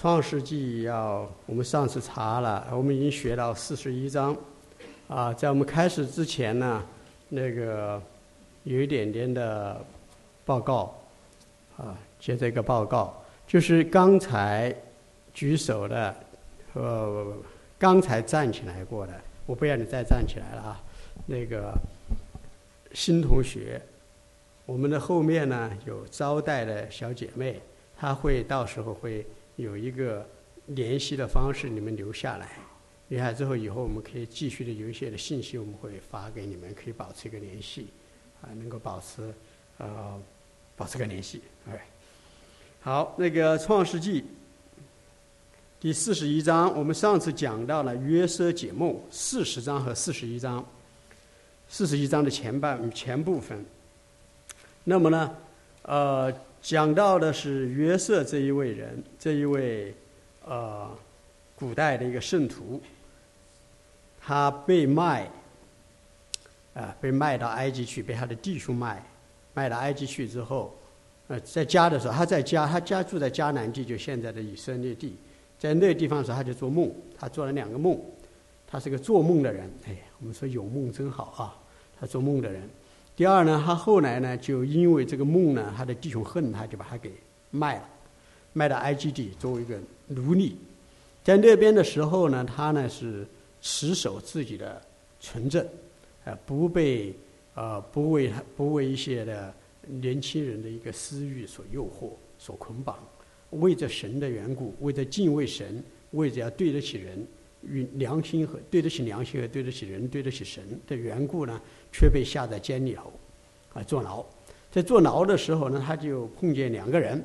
创世纪要我们上次查了，我们已经学到四十一章，啊，在我们开始之前呢，那个有一点点的报告，啊，接这个报告，就是刚才举手的，呃，刚才站起来过的，我不要你再站起来了啊，那个新同学，我们的后面呢有招待的小姐妹，她会到时候会。有一个联系的方式，你们留下来，留下之后，以后我们可以继续的有一些的信息，我们会发给你们，可以保持一个联系，啊，能够保持呃保持个联系。哎，好，那个创世纪第四十一章，我们上次讲到了约瑟解梦，四十章和四十一章，四十一章的前半前部分。那么呢，呃。讲到的是约瑟这一位人，这一位呃古代的一个圣徒，他被卖啊，被卖到埃及去，被他的弟兄卖，卖到埃及去之后，呃，在家的时候，他在家，他家住在迦南地，就现在的以色列地，在那地方的时候，他就做梦，他做了两个梦，他是个做梦的人，哎，我们说有梦真好啊，他做梦的人。第二呢，他后来呢，就因为这个梦呢，他的弟兄恨他，就把他给卖了，卖到埃及地作为一个奴隶。在那边的时候呢，他呢是持守自己的纯正，啊，不被呃不为不为一些的年轻人的一个私欲所诱惑、所捆绑，为着神的缘故，为着敬畏神，为着要对得起人。与良心和对得起良心和对得起人对得起神的缘故呢，却被下在监狱里头，啊，坐牢。在坐牢的时候呢，他就碰见两个人，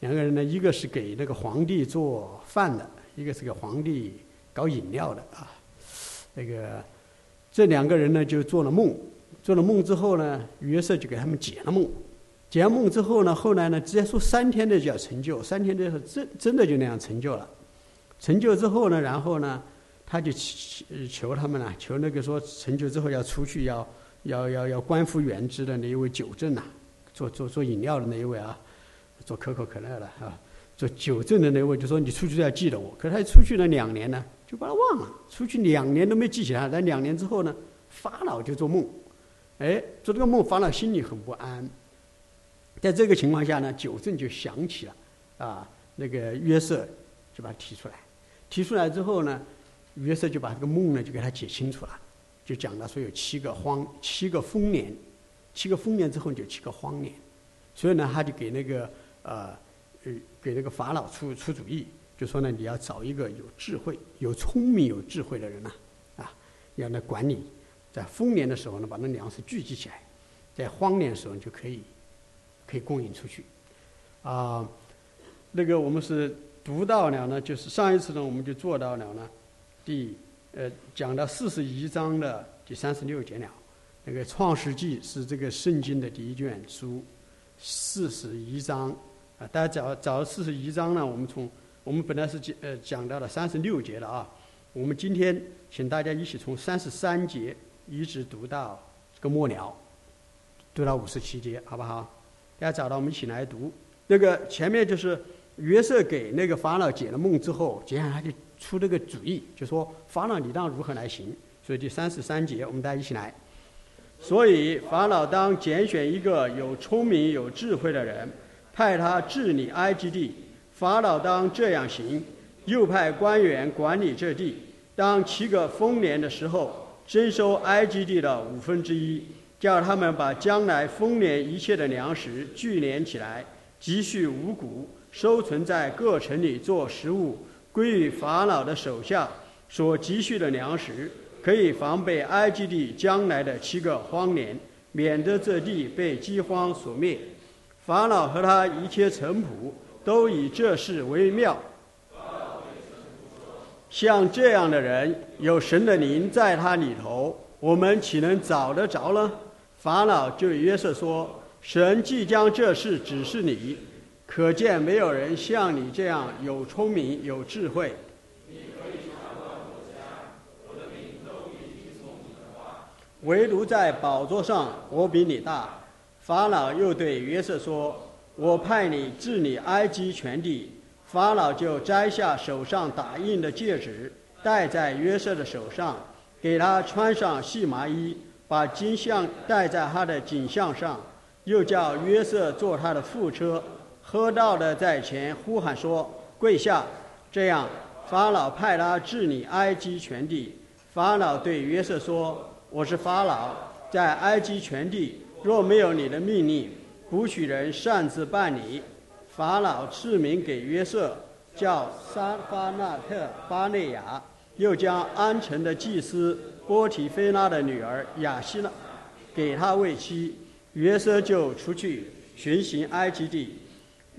两个人呢，一个是给那个皇帝做饭的，一个是给皇帝搞饮料的啊。那个这两个人呢，就做了梦，做了梦之后呢，约瑟就给他们解了梦，解完梦之后呢，后来呢，直接说三天的就要成就，三天的真真的就那样成就了。成就之后呢，然后呢，他就求求他们呢，求那个说成就之后要出去要要要要官复原职的那一位酒正呐，做做做饮料的那一位啊，做可口可乐的啊，做酒政的那位就说你出去要记得我。可是他出去了两年呢，就把他忘了，出去两年都没记起来。但两年之后呢，法老就做梦，哎，做这个梦，法老心里很不安。在这个情况下呢，酒正就想起了啊，那个约瑟就把他提出来。提出来之后呢，约瑟就把这个梦呢就给他解清楚了，就讲到说有七个荒七个丰年，七个丰年之后就七个荒年，所以呢他就给那个呃呃给那个法老出出主意，就说呢你要找一个有智慧、有聪明、有智慧的人呐，啊，要来管理，在丰年的时候呢把那粮食聚集起来，在荒年的时候就可以可以供应出去，啊，那个我们是。读到了呢，就是上一次呢，我们就做到了呢，第呃讲到四十一章的第三十六节了。那个创世纪是这个圣经的第一卷书，四十一章啊，大家找找到四十一章呢，我们从我们本来是讲呃讲到了三十六节的啊，我们今天请大家一起从三十三节一直读到这个末了，读到五十七节，好不好？大家找到我们一起来读。那个前面就是。约瑟给那个法老解了梦之后，接下来他就出了个主意，就说：“法老，你当如何来行？”所以第三十三节，我们大家一起来。所以法老当拣选一个有聪明有智慧的人，派他治理埃及地。法老当这样行，又派官员管理这地。当七个丰年的时候，征收埃及地的五分之一，叫他们把将来丰年一切的粮食聚敛起来，积蓄五谷。收存在各城里做食物，归于法老的手下。所积蓄的粮食可以防备埃及地将来的七个荒年，免得这地被饥荒所灭。法老和他一切臣仆都以这事为妙。像这样的人，有神的灵在他里头，我们岂能找得着呢？法老就约瑟说：“神即将这事指示你。”可见没有人像你这样有聪明有智慧。唯独在宝座上，我比你大。法老又对约瑟说：“我派你治理埃及全地。”法老就摘下手上打印的戒指，戴在约瑟的手上，给他穿上细麻衣，把金项戴在他的颈项上，又叫约瑟坐他的副车。喝道的在前呼喊说：“跪下！”这样，法老派他治理埃及全地。法老对约瑟说：“我是法老，在埃及全地，若没有你的命令，不许人擅自办理。”法老赐名给约瑟，叫沙巴纳特巴内亚，又将安城的祭司波提菲拉的女儿雅西娜给他为妻。约瑟就出去巡行埃及地。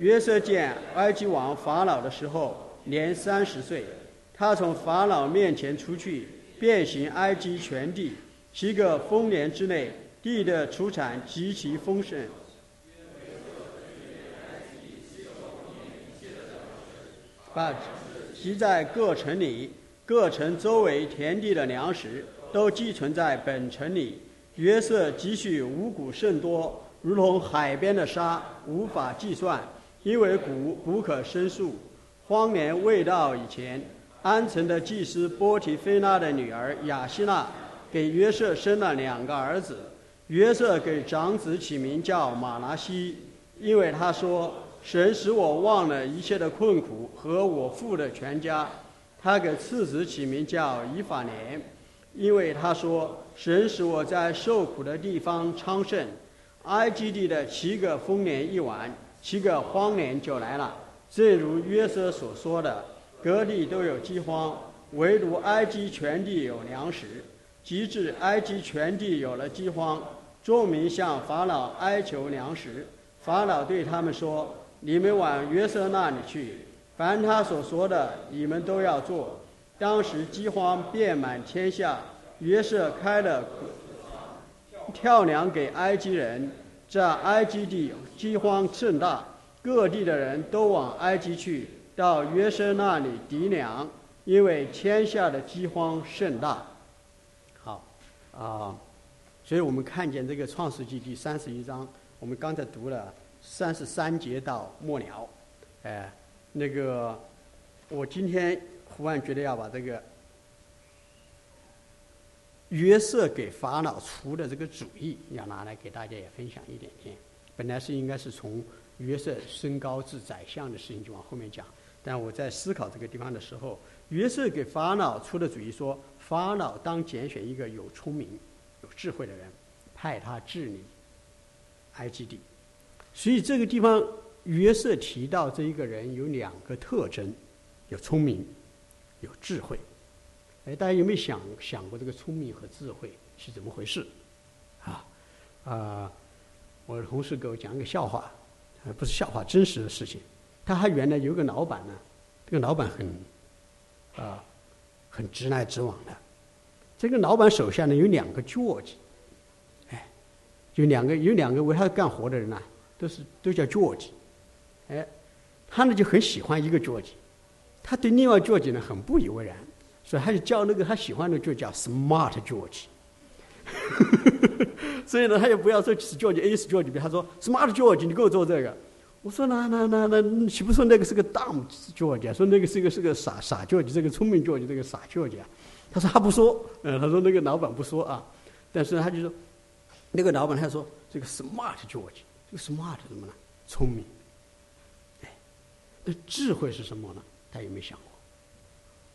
约瑟见埃及王法老的时候年三十岁，他从法老面前出去，遍行埃及全地。七个丰年之内，地的出产极其丰盛。把积在各城里，各城周围田地的粮食都寄存在本城里。约瑟积蓄五谷甚多，如同海边的沙，无法计算，因为谷不可胜数。荒年未到以前，安城的祭司波提菲娜的女儿雅西娜给约瑟生了两个儿子。约瑟给长子起名叫马拿西，因为他说。神使我忘了一切的困苦和我父的全家。他给次子起名叫以法莲，因为他说神使我在受苦的地方昌盛。埃及地的七个丰年一完，七个荒年就来了。正如约瑟所说的，各地都有饥荒，唯独埃及全地有粮食。及至埃及全地有了饥荒，众民向法老哀求粮食。法老对他们说。你们往约瑟那里去，凡他所说的，你们都要做。当时饥荒遍满天下，约瑟开了跳粮给埃及人，在埃及地饥荒甚大，各地的人都往埃及去，到约瑟那里抵粮，因为天下的饥荒甚大。好，啊，所以我们看见这个创世纪第三十一章，我们刚才读了。三十三节到末了，哎，那个，我今天忽然觉得要把这个约瑟给法老出的这个主意，要拿来给大家也分享一点点。本来是应该是从约瑟升高至宰相的事情就往后面讲，但我在思考这个地方的时候，约瑟给法老出的主意说，法老当拣选一个有聪明、有智慧的人，派他治理埃及地。所以这个地方，约瑟提到这一个人有两个特征：有聪明，有智慧。哎，大家有没有想想过这个聪明和智慧是怎么回事？啊啊！我的同事给我讲一个笑话，不是笑话，真实的事情。他还原来有个老板呢，这个老板很啊很直来直往的。这个老板手下呢有两个脚计，哎，有两个有两个为他干活的人呢。都是都叫 George，哎，他呢就很喜欢一个 George，他对另外 George 呢很不以为然，所以他就叫那个他喜欢的就叫 Smart George，所以呢他也不要说 George A 是 George B，他说 Smart George 你给我做这个，我说那那那那岂不说那个是个 Dumb George，说那个是个是个傻傻 George，这个聪明 George 这个傻 George，他说他不说，嗯，他说那个老板不说啊，但是他就说那个老板他说这个 Smart George。这个 smart 什么呢？聪明。哎，那智慧是什么呢？他有没有想过？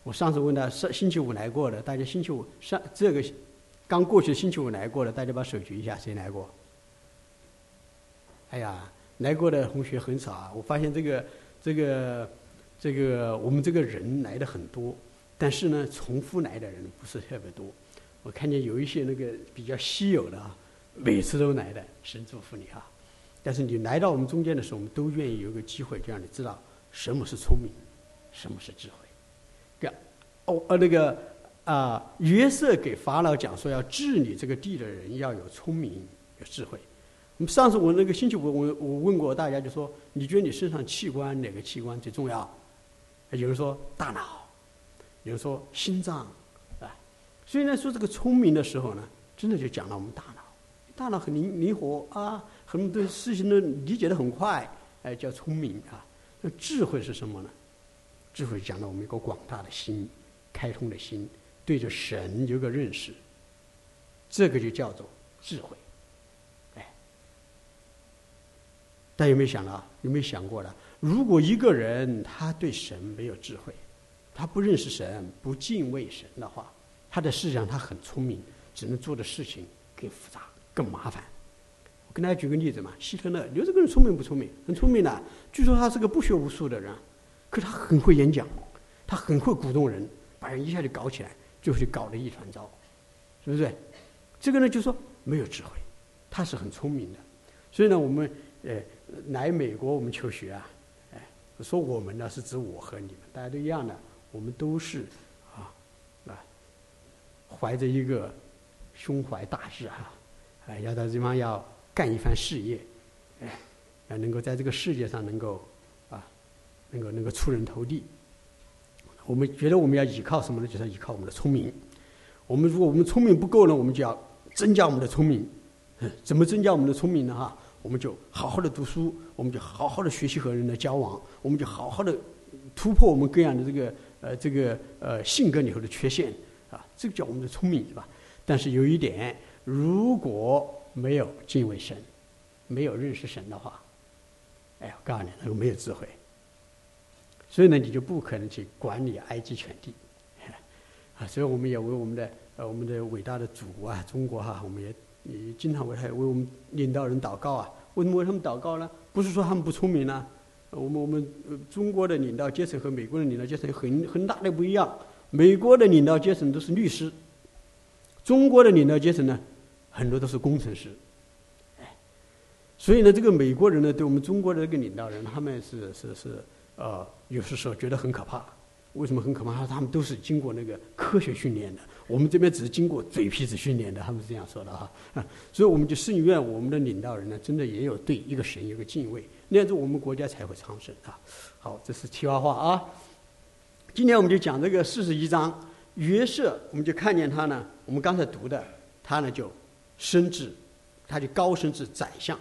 我上次问他上星期五来过的，大家星期五上这个刚过去星期五来过的，大家把手举一下，谁来过？哎呀，来过的同学很少啊！我发现这个这个这个我们这个人来的很多，但是呢，重复来的人不是特别多。我看见有一些那个比较稀有的啊，每次都来的，神祝福你啊！但是你来到我们中间的时候，我们都愿意有个机会，就让你知道什么是聪明，什么是智慧。个哦呃那个啊，约瑟给法老讲说，要治理这个地的人要有聪明有智慧。上次我那个星期五我我问过大家，就说你觉得你身上器官哪个器官最重要？有人说大脑，有人说心脏，啊。所以呢，说这个聪明的时候呢，真的就讲了我们大脑，大脑很灵灵活啊。很多事情都理解的很快，哎，叫聪明啊。那智慧是什么呢？智慧讲到我们一个广大的心，开通的心，对着神有个认识，这个就叫做智慧。哎，但有没有想到？有没有想过呢？如果一个人他对神没有智慧，他不认识神，不敬畏神的话，他的思想他很聪明，只能做的事情更复杂、更麻烦。我跟大家举个例子嘛，希特勒，你说这个人聪明不聪明？很聪明的，据说他是个不学无术的人。可他很会演讲，他很会鼓动人，把人一下就搞起来，最后就搞得一团糟，是不是？这个呢，就说没有智慧，他是很聪明的。所以呢，我们呃来美国我们求学啊，哎，说我们呢是指我和你们，大家都一样的，我们都是啊啊，怀着一个胸怀大志哈，哎，要到这地方要干一番事业，哎，要能够在这个世界上能够啊。能够能够出人头地，我们觉得我们要依靠什么呢？就是要依靠我们的聪明。我们如果我们聪明不够呢，我们就要增加我们的聪明。怎么增加我们的聪明呢？哈，我们就好好的读书，我们就好好的学习和人的交往，我们就好好的突破我们各样的这个呃这个呃性格里头的缺陷啊，这个叫我们的聪明是吧？但是有一点，如果没有敬畏神，没有认识神的话，哎，我告诉你，那个没有智慧。所以呢，你就不可能去管理埃及全地，啊，所以我们也为我们的呃我们的伟大的祖国啊，中国哈，我们也也经常为他为我们领导人祷告啊。为什么为他们祷告呢？不是说他们不聪明呢，我们我们中国的领导阶层和美国的领导阶层很很大的不一样。美国的领导阶层都是律师，中国的领导阶层呢，很多都是工程师，所以呢，这个美国人呢，对我们中国的这个领导人，他们是是是。呃，有时候觉得很可怕。为什么很可怕？他说他们都是经过那个科学训练的，我们这边只是经过嘴皮子训练的。他们是这样说的哈。所以我们就甚愿我们的领导人呢，真的也有对一个神有个敬畏，那样子我们国家才会昌盛啊。好，这是题外话啊。今天我们就讲这个四十一章约瑟，我们就看见他呢，我们刚才读的，他呢就升至，他就高升至宰相。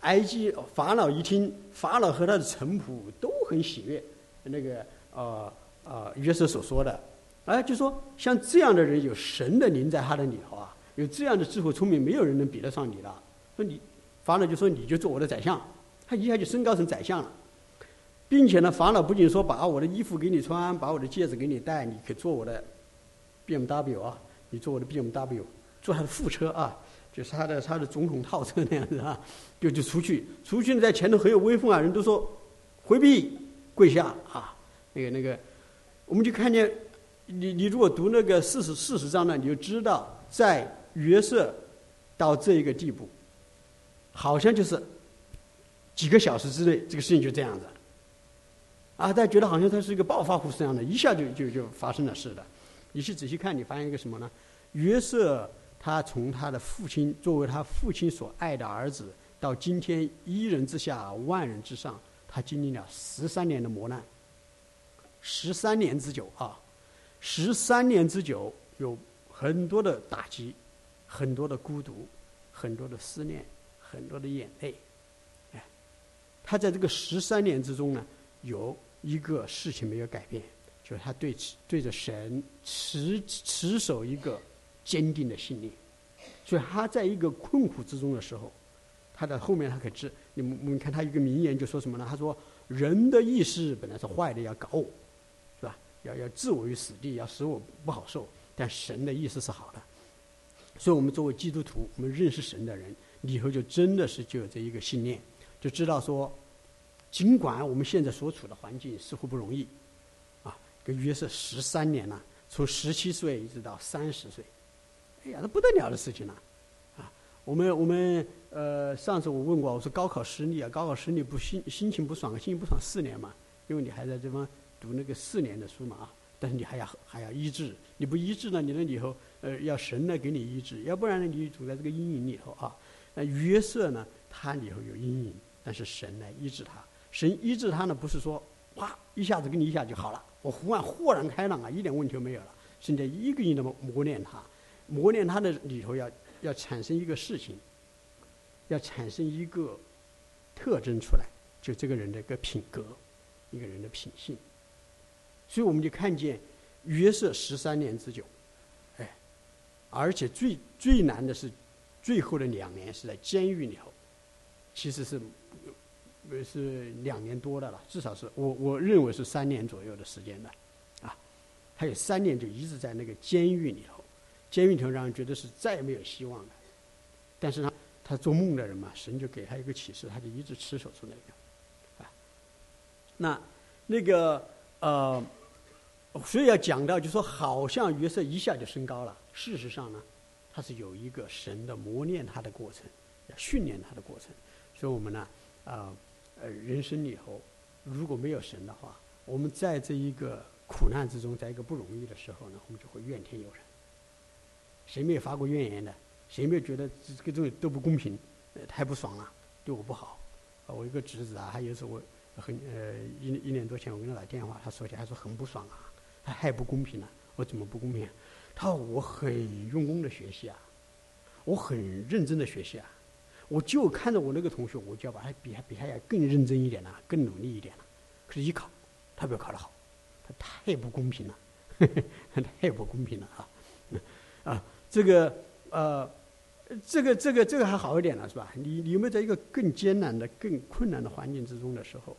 埃及法老一听，法老和他的臣仆都很喜悦。那个呃呃约瑟所说的，哎，就说像这样的人有神的灵在他的里头啊，有这样的智慧聪明，没有人能比得上你了。说你法老就说你就做我的宰相，他一下就升高成宰相了，并且呢，法老不仅说把我的衣服给你穿，把我的戒指给你戴，你可以做我的 BMW 啊，你做我的 BMW，坐他的副车啊。就是他的他的总统套车那样子啊，就就出去，出去在前头很有威风啊，人都说回避跪下啊，那个那个，我们就看见你你如果读那个四十四十章呢，你就知道在约瑟到这一个地步，好像就是几个小时之内这个事情就这样子，啊，大家觉得好像他是一个暴发户这样的，一下就就就发生了似的。你去仔细看，你发现一个什么呢？约瑟。他从他的父亲作为他父亲所爱的儿子，到今天一人之下万人之上，他经历了十三年的磨难，十三年之久啊，十三年之久有很多的打击，很多的孤独，很多的思念，很多的眼泪，哎，他在这个十三年之中呢，有一个事情没有改变，就是他对对着神持持守一个。坚定的信念，所以他在一个困苦之中的时候，他的后面他可知，你们我们看他一个名言就说什么呢？他说：“人的意识本来是坏的，要搞我，是吧？要要置我于死地，要使我不好受。但神的意思是好的，所以我们作为基督徒，我们认识神的人，以后就真的是就有这一个信念，就知道说，尽管我们现在所处的环境似乎不容易，啊，跟约瑟十三年了，从十七岁一直到三十岁。”哎呀，那不得了的事情了，啊！我们我们呃，上次我问过，我说高考失利啊，高考失利不心心情不爽，心情不爽四年嘛，因为你还在这方读那个四年的书嘛啊，但是你还要还要医治，你不医治呢，你那以后呃要神来给你医治，要不然呢你处在这个阴影里头啊。那约瑟呢，他里头有阴影，但是神来医治他，神医治他呢，不是说哇一下子给你一下就好了，我忽然豁然开朗啊，一点问题都没有了，现在一个一个磨练他。磨练他的里头要要产生一个事情，要产生一个特征出来，就这个人的一个品格，一个人的品性。所以我们就看见约瑟十三年之久，哎，而且最最难的是最后的两年是在监狱里头，其实是是两年多的了，至少是我我认为是三年左右的时间的，啊，还有三年就一直在那个监狱里头，监狱里头让人觉得是再也没有希望了，但是呢，他做梦的人嘛，神就给他一个启示，他就一直持守住那个，啊，那那个呃。所以要讲到，就说好像约瑟一下就升高了。事实上呢，他是有一个神的磨练他的过程，要训练他的过程。所以我们呢，啊，呃，人生里头如果没有神的话，我们在这一个苦难之中，在一个不容易的时候呢，我们就会怨天尤人。谁没有发过怨言的？谁没有觉得这个东西都不公平？太不爽了，对我不好。啊，我一个侄子啊，他有时候我很呃一一年多前我给他打电话，他说起来他说很不爽啊。他太不公平了！我怎么不公平？他说我很用功的学习啊，我很认真的学习啊，我就看着我那个同学，我就要把他比他比他要更认真一点了，更努力一点了。可是，一考他比我考得好，他太不公平了，太不公平了啊！啊，这个呃，这个这个这个还好一点了，是吧？你你有没有在一个更艰难的、更困难的环境之中的时候，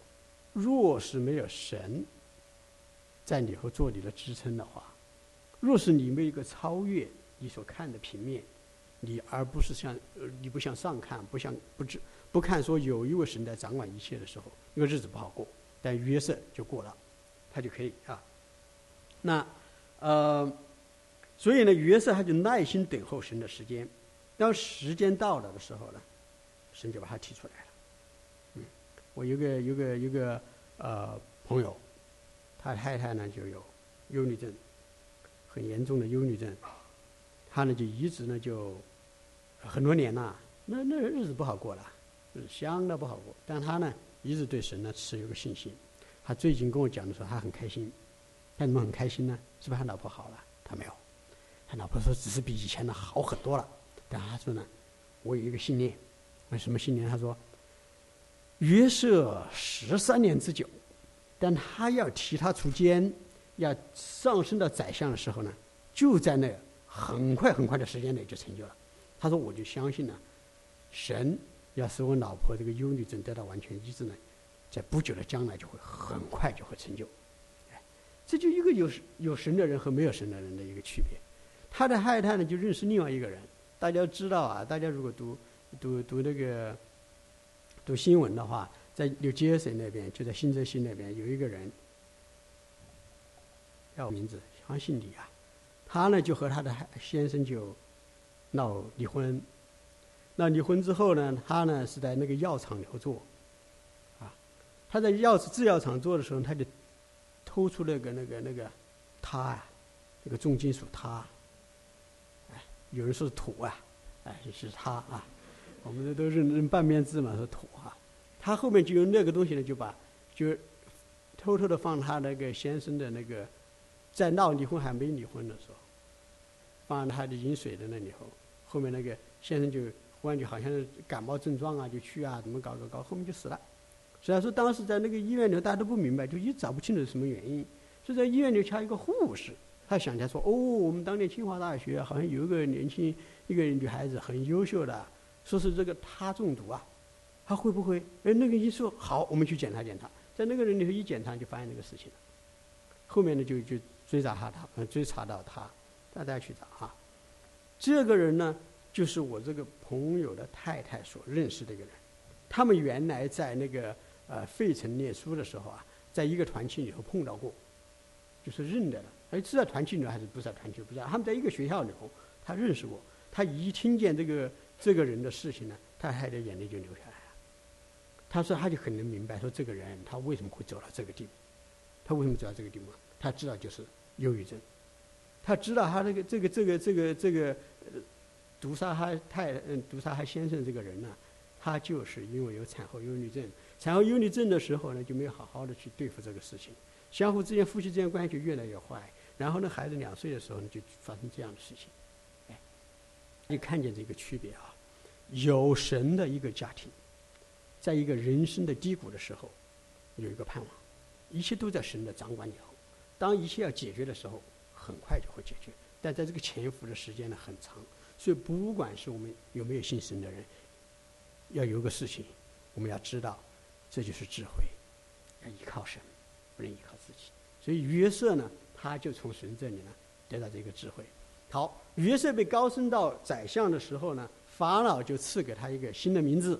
若是没有神？在你后做你的支撑的话，若是你没有一个超越你所看的平面，你而不是向呃你不向上看，不向不知不看说有一位神在掌管一切的时候，那个日子不好过。但约瑟就过了，他就可以啊。那呃，所以呢，约瑟他就耐心等候神的时间。当时间到了的时候呢，神就把他提出来了。嗯，我有个有个有个呃朋友。他太太呢就有忧郁症，很严重的忧郁症，他呢就一直呢就很多年了，那那日子不好过了，相当不好过。但他呢一直对神呢持有个信心。他最近跟我讲的时候，他很开心。他怎么很开心呢？是不是他老婆好了？他没有。他老婆说只是比以前的好很多了。但他说呢，我有一个信念。为什么信念？他说约瑟十三年之久。但他要提他出监，要上升到宰相的时候呢，就在那很快很快的时间内就成就了。他说：“我就相信呢，神要使我老婆这个忧郁症得到完全医治呢，在不久的将来就会很快就会成就。”，这就一个有有神的人和没有神的人的一个区别。他的太太呢，就认识另外一个人。大家知道啊，大家如果读读读那个读新闻的话。在纽约省那边，就在新泽西那边，有一个人，叫名字，好像姓李啊。他呢，就和他的先生就闹离婚。那离婚之后呢，他呢是在那个药厂里头做，啊，他在药制药厂做的时候，他就偷出那个那个那个他啊，那个重金属他，有人说是土啊，哎，是他啊，我们这都认认半边字嘛，说土啊。他后面就用那个东西呢，就把就偷偷的放他那个先生的那个，在闹离婚还没离婚的时候，放他的饮水的那里头，后面那个先生就忽然就好像感冒症状啊，就去啊，怎么搞搞搞，后面就死了。虽然说当时在那个医院里，大家都不明白，就一找不清楚什么原因。就在医院里掐一个护士，他想起来说：“哦，我们当年清华大学好像有一个年轻一个女孩子很优秀的，说是这个他中毒啊。”他会不会？哎，那个一说好，我们去检查检查，在那个人里头一检查，就发现这个事情了。后面呢，就就追查他，追查到他，大家去找啊。这个人呢，就是我这个朋友的太太所认识的一个人。他们原来在那个呃费城念书的时候啊，在一个团契里头碰到过，就是认得了。哎，知道团契里还是不知道团契？不知道。他们在一个学校里头，他认识我。他一听见这个这个人的事情呢，他太太眼泪就流下来了。他说，他就很能明白，说这个人他为什么会走到这个地步，他为什么走到这个地步？他知道就是忧郁症，他知道他这个这个这个这个这个毒杀他太嗯毒杀他先生这个人呢，他就是因为有产后忧郁症，产后忧郁症的时候呢，就没有好好的去对付这个事情，相互之间夫妻之间关系就越来越坏，然后呢，孩子两岁的时候呢，就发生这样的事情，哎，你看见这个区别啊，有神的一个家庭。在一个人生的低谷的时候，有一个盼望，一切都在神的掌管以后。当一切要解决的时候，很快就会解决。但在这个潜伏的时间呢很长，所以不管是我们有没有信神的人，要有个事情，我们要知道，这就是智慧，要依靠神，不能依靠自己。所以约瑟呢，他就从神这里呢得到这个智慧。好，约瑟被高升到宰相的时候呢，法老就赐给他一个新的名字。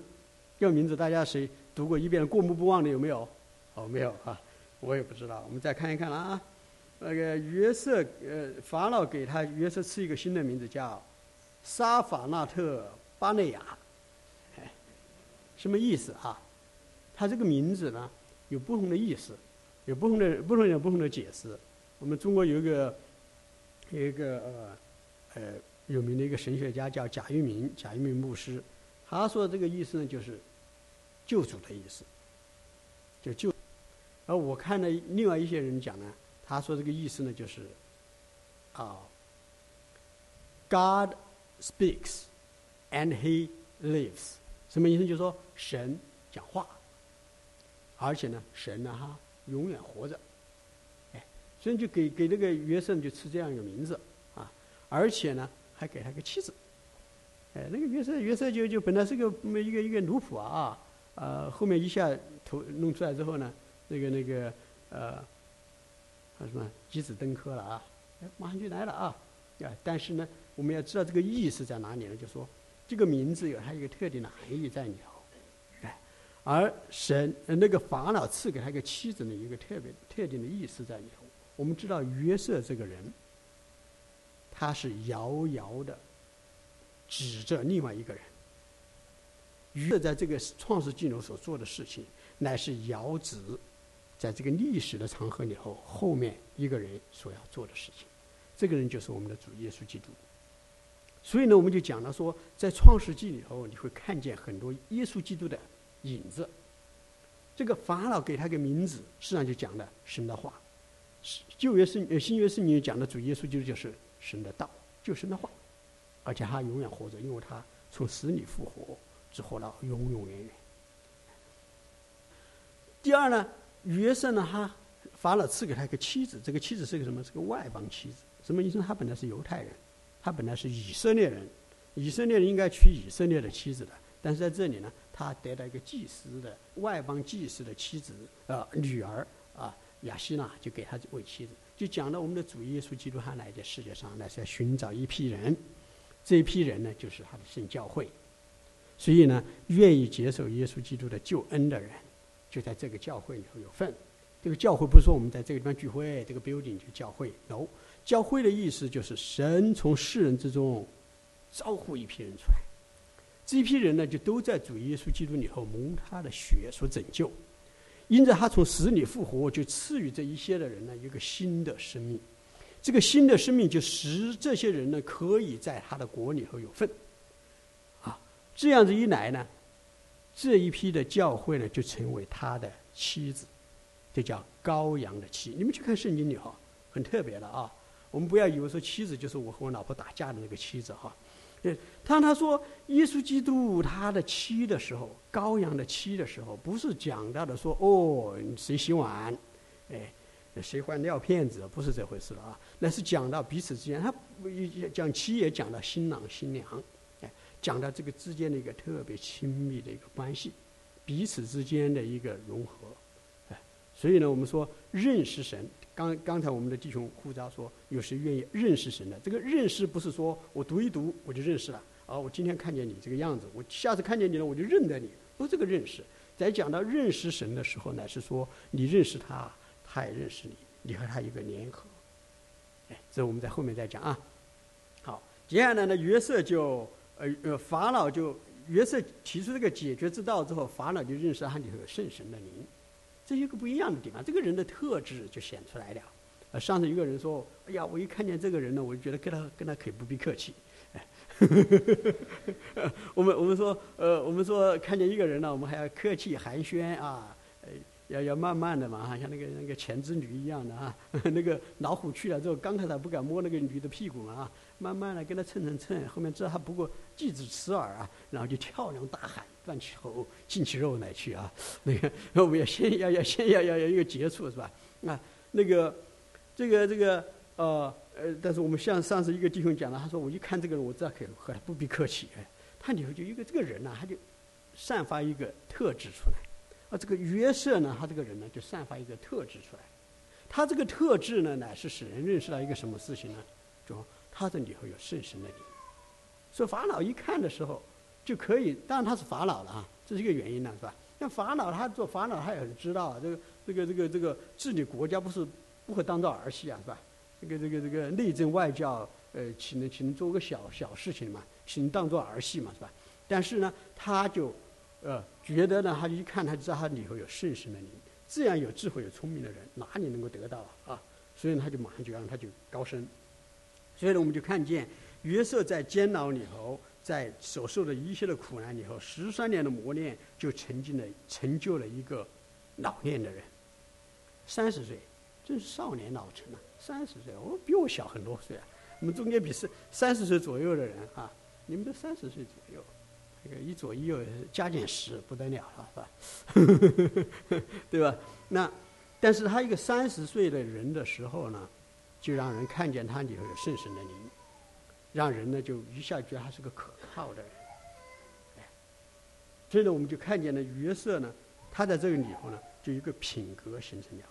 这个名字大家谁读过一遍过目不忘的有没有？哦，没有啊，我也不知道。我们再看一看了啊。那个约瑟，呃，法老给他约瑟赐一个新的名字，叫沙法纳特巴内亚，哎，什么意思啊？他这个名字呢，有不同的意思，有不同的不同人有不同的解释。我们中国有一个有一个呃呃有名的一个神学家叫贾玉明，贾玉明牧师，他说这个意思呢，就是救主的意思，就救。而我看了另外一些人讲呢。他说这个意思呢，就是啊，God speaks and He lives，什么意思？就是说神讲话，而且呢，神呢哈永远活着，所以就给给那个约瑟就赐这样一个名字啊，而且呢还给他个妻子，哎，那个约瑟约瑟就就本来是个一个一个奴仆啊，呃，后面一下头弄出来之后呢，那个那个呃。什么？机子登科了啊！哎，马上就来了啊！啊，但是呢，我们要知道这个意思在哪里呢？就说这个名字有它一个特定的含义在里头，哎，而神那个法老赐给他一个妻子呢，一个特别特定的意思在里头。我们知道约瑟这个人，他是遥遥的指着另外一个人。约瑟在这个创世纪中所做的事情，乃是遥指。在这个历史的长河里头，后面一个人所要做的事情，这个人就是我们的主耶稣基督。所以呢，我们就讲了说，在创世纪里头，你会看见很多耶稣基督的影子。这个法老给他个名字，实际上就讲了神的话。旧约圣呃新约圣经讲的主耶稣基督就是神的道，就神的话，而且他永远活着，因为他从死里复活，只活到永永远远。第二呢？约瑟呢？他法老赐给他一个妻子，这个妻子是个什么？是个外邦妻子。什么意思？他本来是犹太人，他本来是以色列人，以色列人应该娶以色列的妻子的。但是在这里呢，他得到一个祭司的外邦祭司的妻子，呃，女儿啊，亚西娜就给他为妻子。就讲到我们的主耶稣基督他来在世界上，呢是要寻找一批人，这一批人呢，就是他的圣教会。所以呢，愿意接受耶稣基督的救恩的人。就在这个教会里头有份。这个教会不是说我们在这个地方聚会，这个 building 就教会。no，教会的意思就是神从世人之中招呼一批人出来，这一批人呢就都在主耶稣基督里头蒙他的血所拯救，因着他从死里复活，就赐予这一些的人呢一个新的生命。这个新的生命就使这些人呢可以在他的国里头有份。啊，这样子一来呢。这一批的教会呢，就成为他的妻子，这叫羔羊的妻。你们去看圣经里哈，很特别的啊。我们不要以为说妻子就是我和我老婆打架的那个妻子哈。当他说耶稣基督他的妻的时候，羔羊的妻的时候，不是讲到的说哦谁洗碗，哎谁换尿片子，不是这回事了啊。那是讲到彼此之间，他讲妻也讲到新郎新娘。哎讲到这个之间的一个特别亲密的一个关系，彼此之间的一个融合，哎，所以呢，我们说认识神。刚刚才我们的弟兄呼召说，有谁愿意认识神的？这个认识不是说我读一读我就认识了，啊，我今天看见你这个样子，我下次看见你了我就认得你，不是这个认识。在讲到认识神的时候呢，是说你认识他，他也认识你，你和他一个联合。哎，这我们在后面再讲啊。好，接下来呢，约瑟就。呃呃，法老就约瑟提出这个解决之道之后，法老就认识他里头有圣神的灵，这一个不一样的地方，这个人的特质就显出来了。呃，上次一个人说：“哎呀，我一看见这个人呢，我就觉得跟他跟他可以不必客气。”哎，我们我们说，呃，我们说看见一个人呢，我们还要客气寒暄啊，要要慢慢的嘛哈，像那个那个前之驴一样的啊。那个老虎去了之后，刚开始不敢摸那个驴的屁股嘛啊，慢慢的跟他蹭蹭蹭，后面知道他不过既子此耳啊，然后就跳梁大喊，断其喉，进其肉乃去啊。那个我们要先要要先要要要一个接触是吧？啊，那个这个这个呃呃，但是我们像上次一个弟兄讲了，他说我一看这个人，我知道可和他不必客气哎。他里头就一个这个人呢，他就散发一个特质出来。啊，这个约瑟呢，他这个人呢，就散发一个特质出来。他这个特质呢，乃是使人认识到一个什么事情呢？就他这里头有圣神的灵。所以法老一看的时候，就可以，当然他是法老了啊，这是一个原因呢，是吧？那法老他做法老，他也很知道这个这个这个这个治理国家不是不会当做儿戏啊，是吧？这个这个这个内政外交，呃，岂能岂能做个小小事情嘛？岂能当做儿戏嘛，是吧？但是呢，他就。呃，觉得呢，他一看他知道他里头有圣神的灵，这样有智慧、有聪明的人哪里能够得到啊？啊所以他就马上就让他就高升。所以呢，我们就看见约瑟在监牢里头，在所受的一切的苦难里头，十三年的磨练，就成就了成就了一个老练的人。三十岁，真是少年老成啊！三十岁，我比我小很多岁啊。我们中间比是三十岁左右的人啊，你们都三十岁左右。这个一左一右加减十不得了了，是吧？对吧？那，但是他一个三十岁的人的时候呢，就让人看见他里头有圣神的灵，让人呢就一下觉得他是个可靠的人。哎，所以呢，我们就看见了约瑟呢，他在这个里头呢，就一个品格形成了。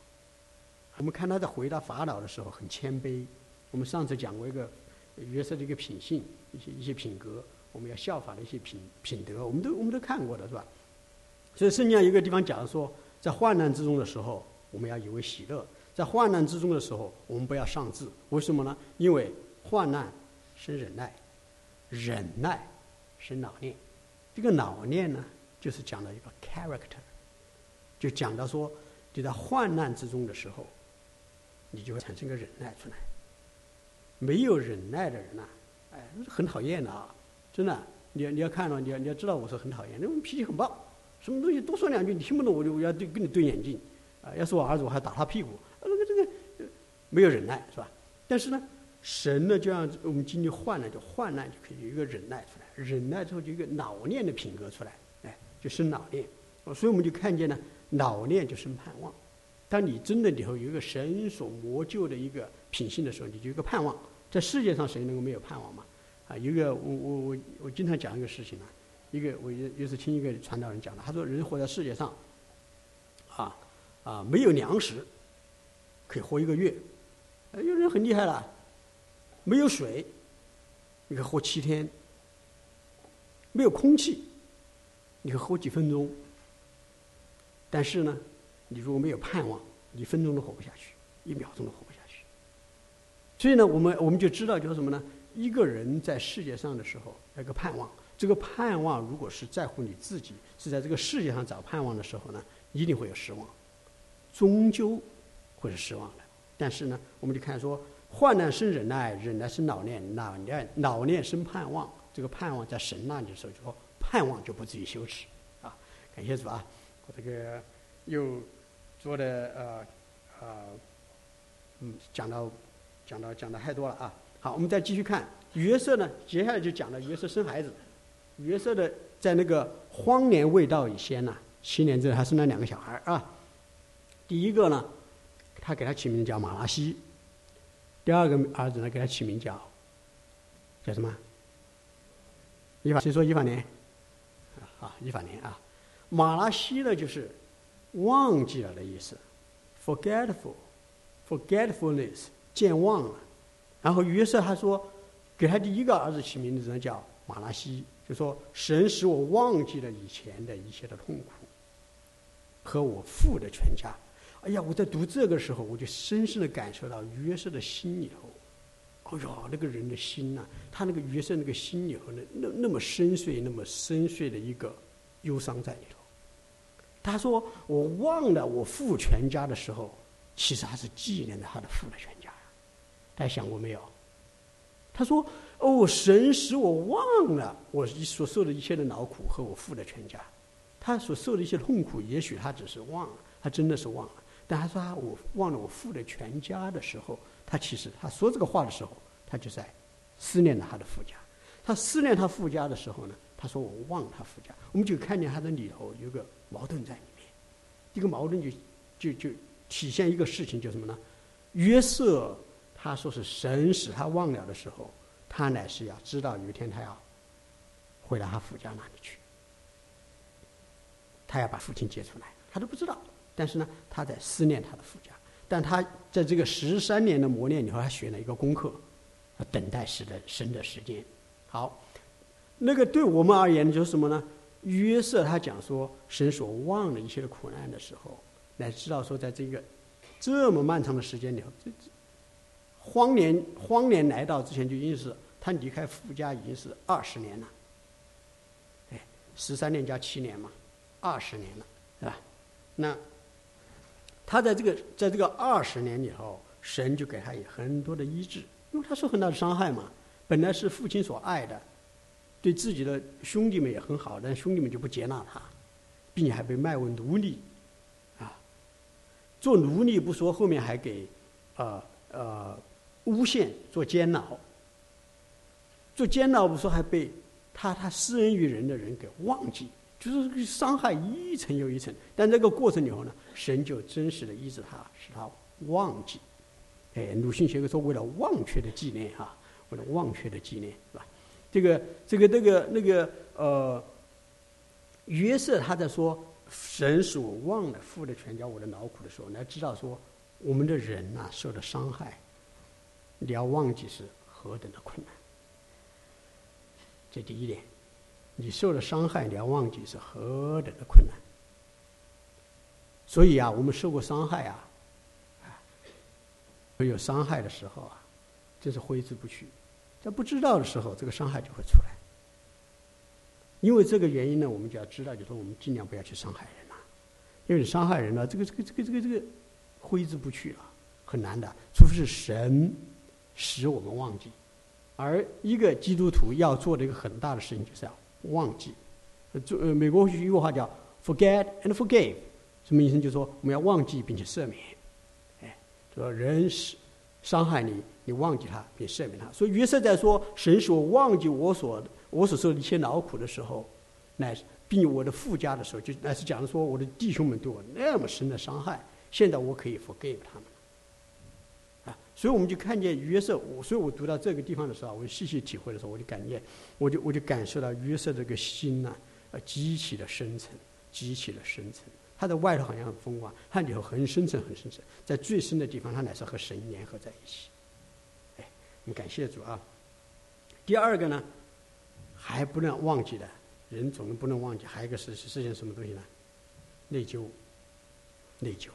我们看他在回答法老的时候很谦卑。我们上次讲过一个约瑟的一个品性，一些一些品格。我们要效法的一些品品德，我们都我们都看过的是吧？所以圣经上一个地方讲说，在患难之中的时候，我们要以为喜乐；在患难之中的时候，我们不要丧志。为什么呢？因为患难生忍耐，忍耐生老练。这个老练呢，就是讲了一个 character，就讲到说，你在患难之中的时候，你就会产生个忍耐出来。没有忍耐的人呐，哎，很讨厌的啊。真的，你要你要看了，你要你要知道我是很讨厌，那种脾气很暴，什么东西多说两句你听不懂，我就我要对跟你对眼睛，啊，要是我儿子我还打他屁股，啊，这个这个没有忍耐是吧？但是呢，神呢就让我们经历患难，就患难就可以有一个忍耐出来，忍耐之后就一个老练的品格出来，哎，就生老练，所以我们就看见呢，老练就生盼望。当你真的里头有一个神所磨就的一个品性的时候，你就有个盼望。在世界上谁能够没有盼望嘛？啊，一个我我我我经常讲一个事情啊，一个我也也是听一个传道人讲的，他说人活在世界上，啊啊没有粮食，可以活一个月，有人很厉害了，没有水，你可以活七天，没有空气，你可以活几分钟，但是呢，你如果没有盼望，一分钟都活不下去，一秒钟都活不下去，所以呢，我们我们就知道就是什么呢？一个人在世界上的时候，有个盼望。这个盼望，如果是在乎你自己，是在这个世界上找盼望的时候呢，一定会有失望，终究会是失望的。但是呢，我们就看说，患难生忍耐，忍耐生老练，老练老练生盼望。这个盼望在神那里的时候，就说盼望就不至于羞耻啊！感谢主啊！我这个又做的呃呃嗯，讲到讲到讲的太多了啊！好，我们再继续看约瑟呢。接下来就讲了约瑟生孩子。约瑟的在那个荒年未到以前呢，七年之后他生了两个小孩啊。第一个呢，他给他起名叫马拉西；第二个儿子呢，给他起名叫叫什么？依法谁说依法年？啊，一法年啊。马拉西呢，就是忘记了的意思，forgetful，forgetfulness，健忘了。然后约瑟他说，给他第一个儿子起名字呢叫马拉西，就说神使我忘记了以前的一切的痛苦，和我父的全家。哎呀，我在读这个时候，我就深深的感受到约瑟的心里头，哎呀，那个人的心呐，他那个约瑟那个心里头呢，那那么深邃、那么深邃的一个忧伤在里头。他说我忘了我父全家的时候，其实他是纪念着他的父的全家。大家想过没有？他说：“哦，神使我忘了我所受的一切的劳苦和我父的全家。他所受的一些痛苦，也许他只是忘了，他真的是忘了。但他说他我忘了我父的全家的时候，他其实他说这个话的时候，他就在思念着他的父家。他思念他父家的时候呢，他说我忘他父家。我们就看见他的里头有个矛盾在里面，这个矛盾就就就体现一个事情，就什么呢？约瑟他说是神使他忘了的时候，他乃是要知道有一天他要回到他父家那里去，他要把父亲接出来，他都不知道。但是呢，他在思念他的父家，但他在这个十三年的磨练以后，他学了一个功课，等待时的神的时间。好，那个对我们而言就是什么呢？约瑟他讲说，神所忘了一切的苦难的时候，乃知道说，在这个这么漫长的时间里头，这荒年荒年来到之前，就已经是他离开父家已经是二十年了。哎，十三年加七年嘛，二十年了，是吧？那。他在这个在这个二十年里头，神就给他有很多的医治，因为他受很大的伤害嘛。本来是父亲所爱的，对自己的兄弟们也很好，但兄弟们就不接纳他，并且还被卖为奴隶，啊，做奴隶不说，后面还给，呃呃诬陷做监牢，做监牢不说，还被他他施恩于人的人给忘记。就是伤害一层又一层，但这个过程以后呢，神就真实的医治他，使他忘记。哎，鲁迅学会说，为了忘却的纪念哈，为了忘却的纪念是吧？这个这个这个那个呃，约瑟他在说神使我忘了父的全家我的劳苦的时候，来知道说我们的人呐受的伤害，你要忘记是何等的困难。这第一点。你受了伤害，你要忘记是何等的困难。所以啊，我们受过伤害啊，啊，有伤害的时候啊，真是挥之不去。在不知道的时候，这个伤害就会出来。因为这个原因呢，我们就要知道，就说我们尽量不要去伤害人了。因为你伤害人了，这个这个这个这个这个挥之不去了，很难的。除非是神使我们忘记。而一个基督徒要做的一个很大的事情，就是要。忘记，呃，呃，美国有句话叫 “forget and forgive”，什么意思？就是说我们要忘记并且赦免，哎，说人是伤害你，你忘记他并赦免他。所以约瑟在说神使我忘记我所我所受的一切劳苦的时候，乃并我的附加的时候，就乃是讲说我的弟兄们对我那么深的伤害，现在我可以 forgive 他们。所以我们就看见约瑟，我所以我读到这个地方的时候，我细细体会的时候，我就感觉，我就我就感受到约瑟这个心呐，呃，极其的深沉，极其的深沉。他的外头好像很风光，他里头很深沉，很深沉，在最深的地方，他乃是和神联合在一起。哎，我们感谢主啊。第二个呢，还不能忘记的，人总是不能忘记，还有一个是是实现什么东西呢？内疚，内疚。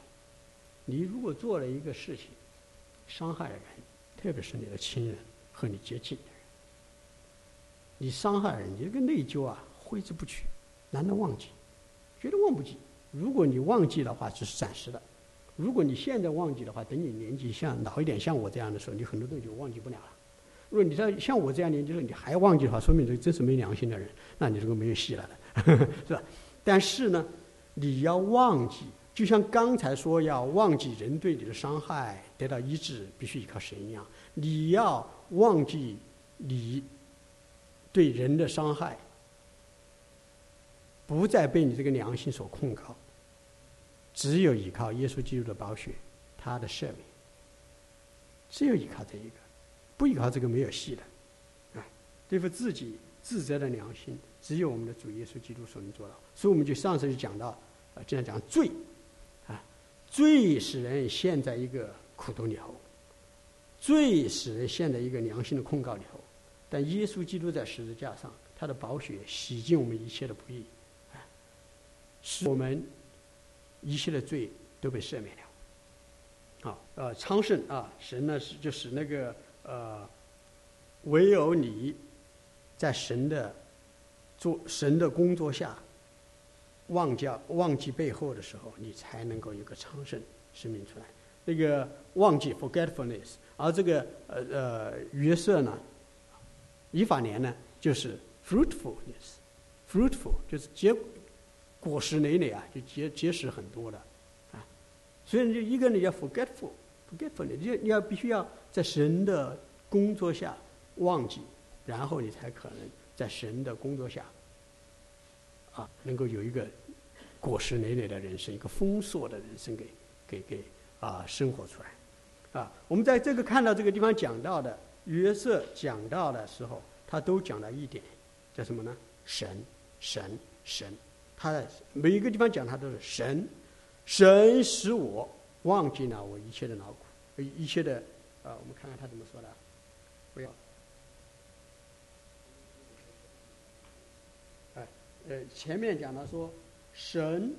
你如果做了一个事情，伤害人，特别是你的亲人和你接近的人，你伤害人，你这个内疚啊挥之不去，难得忘记，绝对忘不记。如果你忘记的话，只是暂时的；如果你现在忘记的话，等你年纪像老一点，像我这样的时候，你很多东西就忘记不了了。如果你在像我这样年纪的时候，你还忘记的话，说明这真是没良心的人，那你这个没有戏了，是吧？但是呢，你要忘记。就像刚才说要忘记人对你的伤害得到医治，必须依靠神一样，你要忘记你对人的伤害，不再被你这个良心所控告，只有依靠耶稣基督的宝血，他的赦免，只有依靠这一个，不依靠这个没有戏的，啊，对付自己自责的良心，只有我们的主耶稣基督所能做到。所以我们就上次就讲到，啊，这样讲罪。啊，罪使人陷在一个苦毒里头，最使人陷在一个良心的控告里头。但耶稣基督在十字架上，他的宝血洗净我们一切的不义，使我们一切的罪都被赦免了。好，呃，昌盛啊，神呢是就使那个呃，唯有你在神的做神的工作下。忘掉忘记背后的时候，你才能够有个昌盛生命出来。这个忘记 （forgetfulness），而这个呃呃约瑟呢，以法莲呢，就是 fruitfulness，fruitful 就是结果实累累啊，就结结实很多的啊。所以你就一个人要 forgetful，forgetful，你就你要必须要在神的工作下忘记，然后你才可能在神的工作下，啊，能够有一个果实累累的人生，一个丰硕的人生给给给啊生活出来，啊，我们在这个看到这个地方讲到的约瑟讲到的时候，他都讲到一点，叫什么呢？神，神，神，他的每一个地方讲他都是神。神使我忘记了我一切的劳苦，一切的，啊，我们看看他怎么说的。不要，哎，呃，前面讲到说，神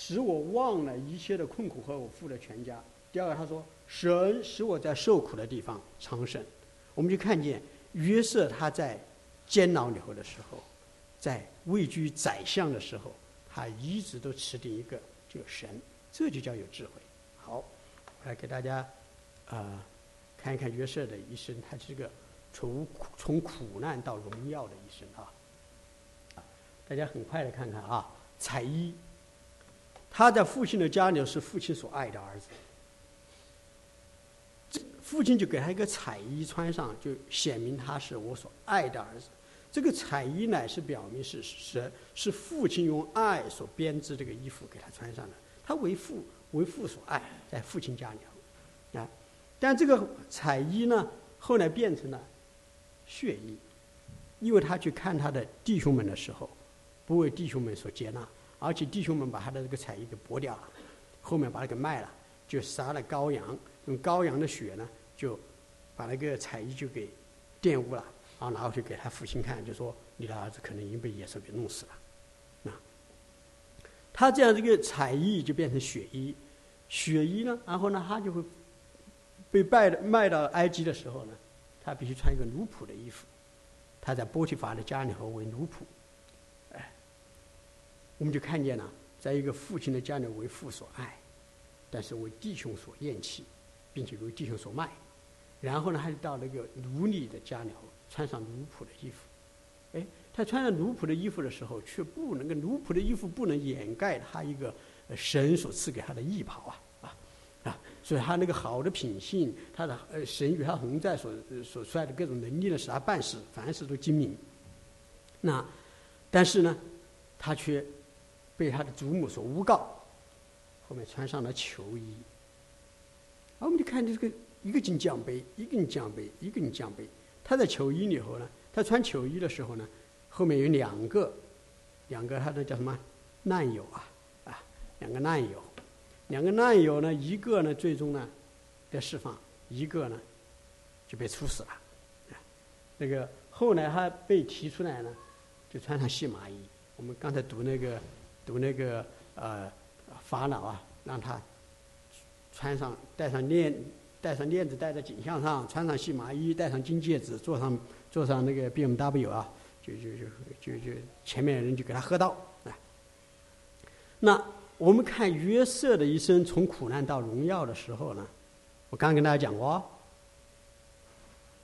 使我忘了一切的困苦和我父的全家。第二个他说，神使我在受苦的地方长生。我们就看见约瑟他在监牢里头的时候，在位居宰相的时候。他一直都持定一个，这个神，这就叫有智慧。好，我来给大家啊看一看约瑟的一生，他是个从苦从苦难到荣耀的一生啊。大家很快的看看啊，彩衣，他在父亲的家里是父亲所爱的儿子，这父亲就给他一个彩衣穿上，就显明他是我所爱的儿子。这个彩衣乃是表明是是是父亲用爱所编织这个衣服给他穿上的，他为父为父所爱，在父亲家里，啊，但这个彩衣呢，后来变成了血衣，因为他去看他的弟兄们的时候，不为弟兄们所接纳，而且弟兄们把他的这个彩衣给剥掉了，后面把它给卖了，就杀了羔羊，用羔羊的血呢，就把那个彩衣就给玷污了。然后，拿回去给他父亲看，就说你的儿子可能已经被野兽给弄死了。啊，他这样这个彩衣就变成血衣，血衣呢，然后呢，他就会被卖卖到埃及的时候呢，他必须穿一个奴仆的衣服。他在波提法的家里头为奴仆，我们就看见了，在一个父亲的家里为父所爱，但是为弟兄所厌弃，并且为弟兄所卖，然后呢，还到那个奴隶的家里头。穿上奴仆的衣服，哎，他穿上奴仆的衣服的时候，却不能跟奴仆的衣服不能掩盖他一个神所赐给他的衣袍啊啊啊！所以他那个好的品性，他的呃神与他同在所所出来的各种能力呢，使他办事凡事都精明。那但是呢，他却被他的祖母所诬告，后面穿上了囚衣。啊，我们就看这个一个劲奖杯，一个劲奖杯，一个劲奖杯。他在囚衣里头呢，他穿囚衣的时候呢，后面有两个，两个他的叫什么难友啊啊，两个难友，两个难友呢，一个呢最终呢被释放，一个呢就被处死了。啊那个后来他被提出来呢，就穿上细麻衣。我们刚才读那个读那个呃法老啊，让他穿上戴上链。戴上链子，戴在颈项上，穿上细麻衣，戴上金戒指，坐上坐上那个 BMW 啊，就就就就就前面的人就给他喝倒啊。那我们看约瑟的一生从苦难到荣耀的时候呢，我刚跟大家讲过，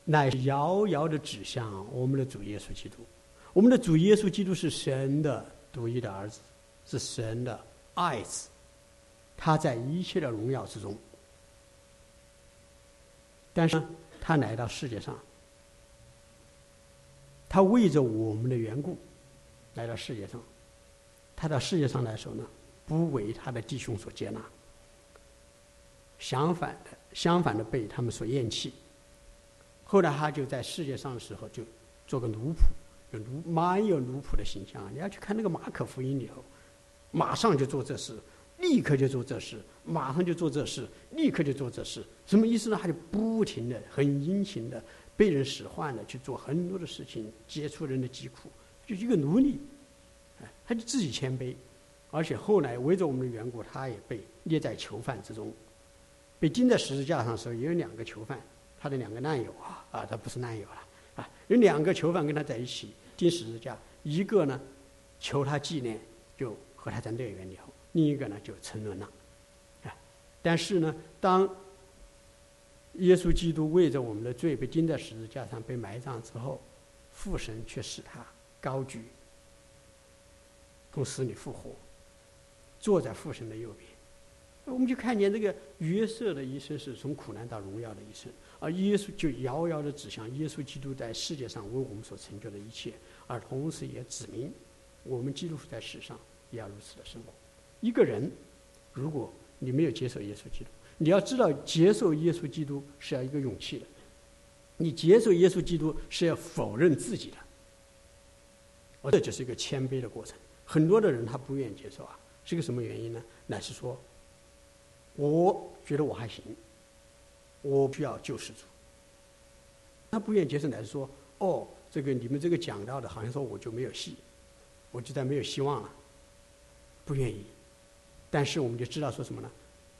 乃是遥遥的指向我们的主耶稣基督。我们的主耶稣基督是神的独一的儿子，是神的爱子，他在一切的荣耀之中。但是他来到世界上，他为着我们的缘故来到世界上。他到世界上来说呢，不为他的弟兄所接纳，相反的，相反的被他们所厌弃。后来他就在世界上的时候，就做个奴仆，有奴蛮有奴仆的形象。你要去看那个马可福音里头，马上就做这事。立刻就做这事，马上就做这事，立刻就做这事，什么意思呢？他就不停的、很殷勤的、被人使唤的去做很多的事情，接触人的疾苦，就一个奴隶，哎，他就自己谦卑，而且后来为着我们的缘故，他也被列在囚犯之中，被钉在十字架上的时候，也有两个囚犯，他的两个难友。啊，啊，他不是难友了，啊，有两个囚犯跟他在一起钉十字架，一个呢求他纪念，就和他在乐园里。另一个呢就沉沦了，啊！但是呢，当耶稣基督为着我们的罪被钉在十字架上被埋葬之后，父神却使他高举，从死里复活，坐在父神的右边。我们就看见这个约瑟的一生是从苦难到荣耀的一生，而耶稣就遥遥的指向耶稣基督在世界上为我们所成就的一切，而同时也指明我们基督在世上也要如此的生活。一个人，如果你没有接受耶稣基督，你要知道接受耶稣基督是要一个勇气的，你接受耶稣基督是要否认自己的，而这就是一个谦卑的过程。很多的人他不愿意接受啊，是个什么原因呢？乃是说。我觉得我还行，我需要救世主。他不愿意接受，乃是说：“哦，这个你们这个讲到的，好像说我就没有戏，我就在没有希望了。”不愿意。但是我们就知道说什么呢？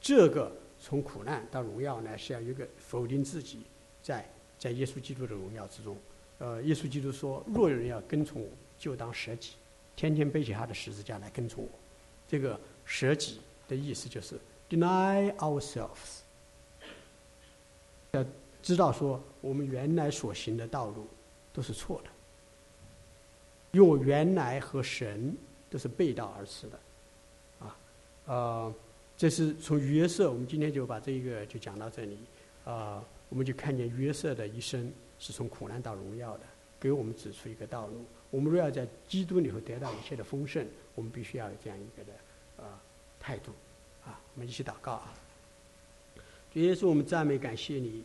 这个从苦难到荣耀呢，是要一个否定自己，在在耶稣基督的荣耀之中。呃，耶稣基督说：“若有人要跟从我，就当舍己，天天背起他的十字架来跟从我。”这个舍己的意思就是。Deny ourselves，要知道说我们原来所行的道路都是错的，因为我原来和神都是背道而驰的，呃，这是从约瑟，我们今天就把这一个就讲到这里，啊，我们就看见约瑟的一生是从苦难到荣耀的，给我们指出一个道路。我们若要在基督里头得到一切的丰盛，我们必须要有这样一个的啊态度。啊，我们一起祷告啊！主耶稣，我们赞美感谢你。